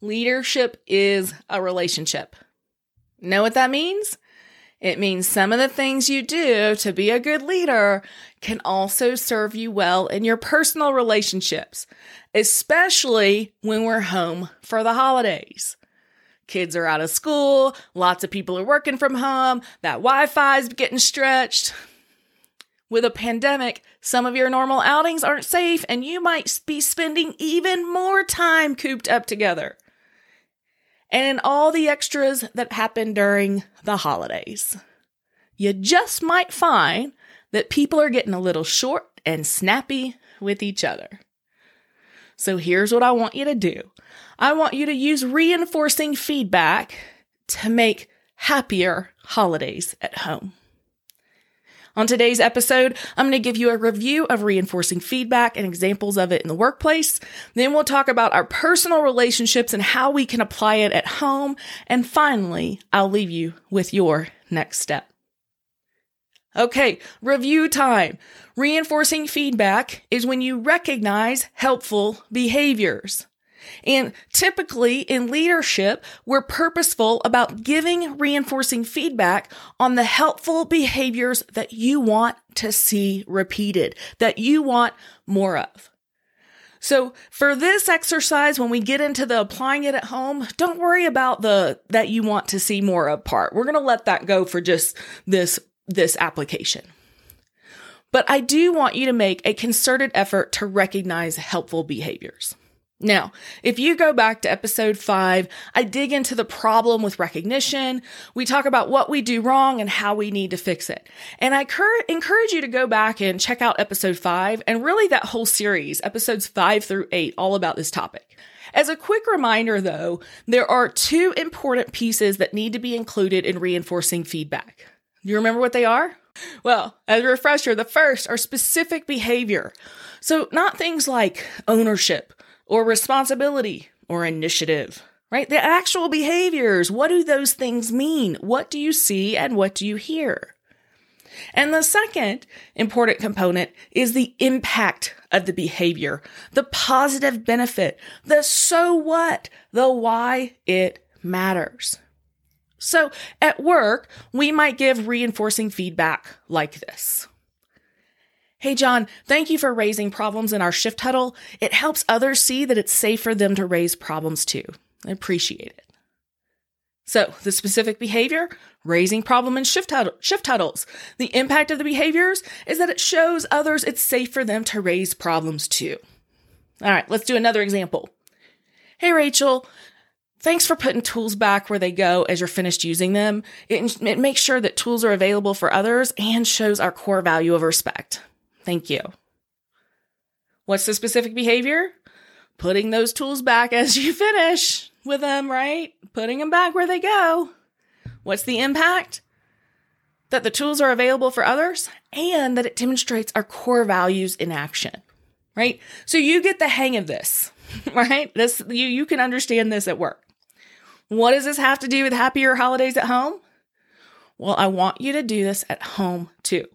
leadership is a relationship. Know what that means? It means some of the things you do to be a good leader can also serve you well in your personal relationships, especially when we're home for the holidays. Kids are out of school, lots of people are working from home, that Wi Fi's getting stretched. With a pandemic, some of your normal outings aren't safe, and you might be spending even more time cooped up together and all the extras that happen during the holidays. You just might find that people are getting a little short and snappy with each other. So here's what I want you to do I want you to use reinforcing feedback to make happier holidays at home. On today's episode, I'm going to give you a review of reinforcing feedback and examples of it in the workplace. Then we'll talk about our personal relationships and how we can apply it at home. And finally, I'll leave you with your next step. Okay, review time. Reinforcing feedback is when you recognize helpful behaviors. And typically in leadership, we're purposeful about giving reinforcing feedback on the helpful behaviors that you want to see repeated, that you want more of. So for this exercise, when we get into the applying it at home, don't worry about the that you want to see more of part. We're going to let that go for just this, this application. But I do want you to make a concerted effort to recognize helpful behaviors. Now, if you go back to episode five, I dig into the problem with recognition. We talk about what we do wrong and how we need to fix it. And I cur- encourage you to go back and check out episode five and really that whole series, episodes five through eight, all about this topic. As a quick reminder though, there are two important pieces that need to be included in reinforcing feedback. Do you remember what they are? Well, as a refresher, the first are specific behavior. So not things like ownership or responsibility or initiative, right? The actual behaviors. What do those things mean? What do you see and what do you hear? And the second important component is the impact of the behavior, the positive benefit, the so what, the why it matters. So at work, we might give reinforcing feedback like this. Hey, John, thank you for raising problems in our shift huddle. It helps others see that it's safe for them to raise problems too. I appreciate it. So, the specific behavior, raising problem in shift, huddle, shift huddles. The impact of the behaviors is that it shows others it's safe for them to raise problems too. All right, let's do another example. Hey, Rachel, thanks for putting tools back where they go as you're finished using them. It, it makes sure that tools are available for others and shows our core value of respect. Thank you. What's the specific behavior? Putting those tools back as you finish with them, right? Putting them back where they go. What's the impact? That the tools are available for others and that it demonstrates our core values in action, right? So you get the hang of this, right? This, you, you can understand this at work. What does this have to do with happier holidays at home? Well, I want you to do this at home too.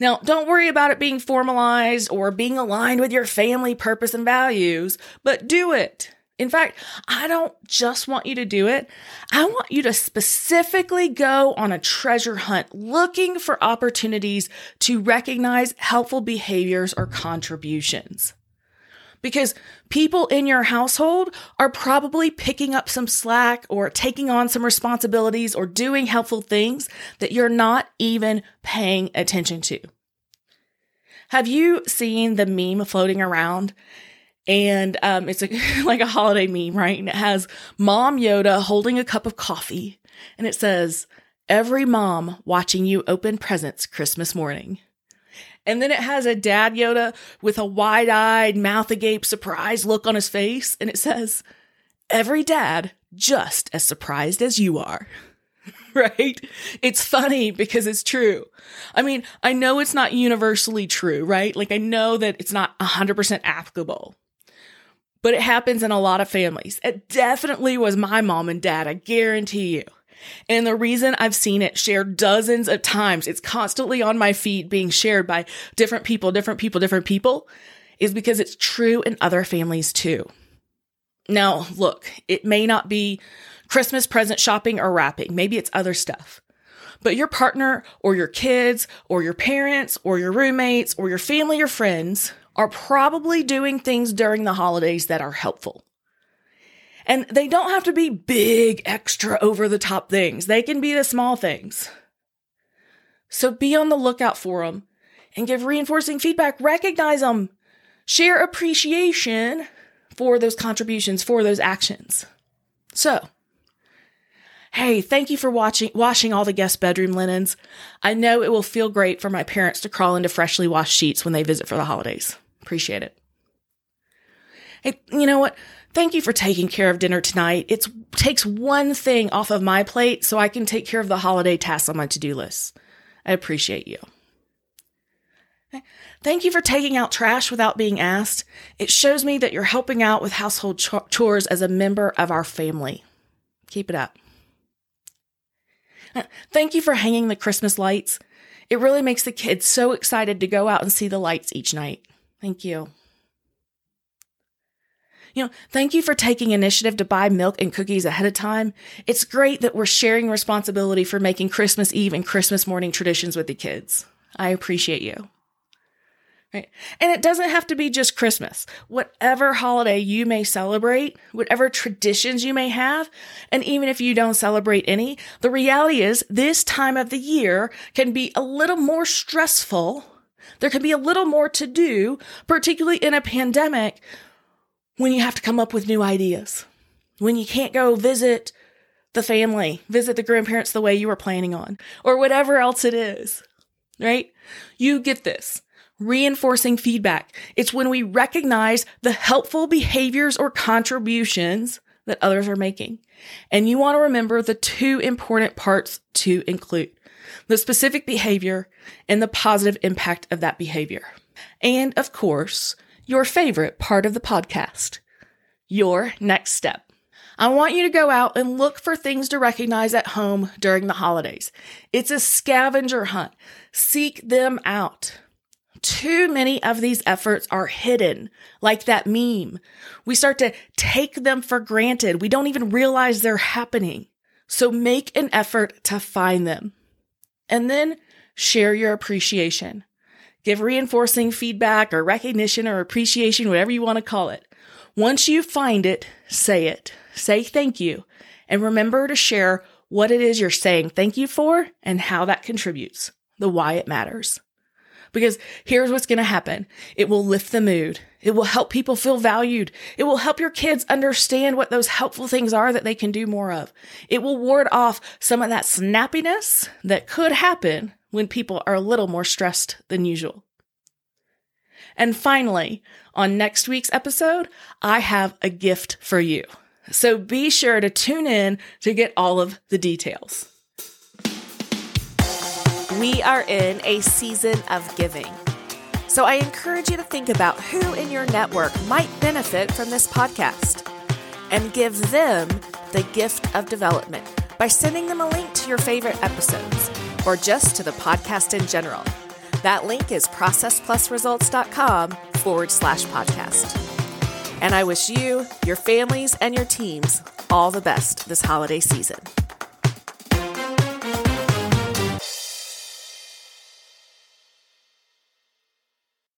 Now, don't worry about it being formalized or being aligned with your family purpose and values, but do it. In fact, I don't just want you to do it. I want you to specifically go on a treasure hunt looking for opportunities to recognize helpful behaviors or contributions. Because people in your household are probably picking up some slack or taking on some responsibilities or doing helpful things that you're not even paying attention to. Have you seen the meme floating around? And um, it's a, like a holiday meme, right? And it has Mom Yoda holding a cup of coffee, and it says, "Every mom watching you open presents Christmas morning." And then it has a Dad Yoda with a wide-eyed, mouth agape, surprised look on his face, and it says, "Every dad just as surprised as you are. right? It's funny because it's true. I mean, I know it's not universally true, right? Like I know that it's not 100% applicable. But it happens in a lot of families. It definitely was my mom and dad, I guarantee you. And the reason I've seen it shared dozens of times, it's constantly on my feed being shared by different people, different people, different people, is because it's true in other families too. Now, look, it may not be Christmas present shopping or wrapping. Maybe it's other stuff. But your partner or your kids or your parents or your roommates or your family or friends are probably doing things during the holidays that are helpful. And they don't have to be big, extra over the top things. They can be the small things. So be on the lookout for them and give reinforcing feedback. Recognize them. Share appreciation for those contributions, for those actions. So Hey, thank you for watching, washing all the guest bedroom linens. I know it will feel great for my parents to crawl into freshly washed sheets when they visit for the holidays. Appreciate it. Hey, you know what? Thank you for taking care of dinner tonight. It takes one thing off of my plate so I can take care of the holiday tasks on my to do list. I appreciate you. Thank you for taking out trash without being asked. It shows me that you're helping out with household chores as a member of our family. Keep it up. Thank you for hanging the Christmas lights. It really makes the kids so excited to go out and see the lights each night. Thank you. You know, thank you for taking initiative to buy milk and cookies ahead of time. It's great that we're sharing responsibility for making Christmas Eve and Christmas morning traditions with the kids. I appreciate you. Right. And it doesn't have to be just Christmas. Whatever holiday you may celebrate, whatever traditions you may have, and even if you don't celebrate any, the reality is this time of the year can be a little more stressful. There can be a little more to do, particularly in a pandemic when you have to come up with new ideas. When you can't go visit the family, visit the grandparents the way you were planning on, or whatever else it is, right? You get this. Reinforcing feedback. It's when we recognize the helpful behaviors or contributions that others are making. And you want to remember the two important parts to include the specific behavior and the positive impact of that behavior. And of course, your favorite part of the podcast, your next step. I want you to go out and look for things to recognize at home during the holidays. It's a scavenger hunt. Seek them out. Too many of these efforts are hidden, like that meme. We start to take them for granted. We don't even realize they're happening. So make an effort to find them. And then share your appreciation. Give reinforcing feedback or recognition or appreciation, whatever you want to call it. Once you find it, say it. Say thank you. And remember to share what it is you're saying thank you for and how that contributes, the why it matters. Because here's what's going to happen. It will lift the mood. It will help people feel valued. It will help your kids understand what those helpful things are that they can do more of. It will ward off some of that snappiness that could happen when people are a little more stressed than usual. And finally, on next week's episode, I have a gift for you. So be sure to tune in to get all of the details. We are in a season of giving. So I encourage you to think about who in your network might benefit from this podcast and give them the gift of development by sending them a link to your favorite episodes or just to the podcast in general. That link is processplusresults.com forward slash podcast. And I wish you, your families, and your teams all the best this holiday season.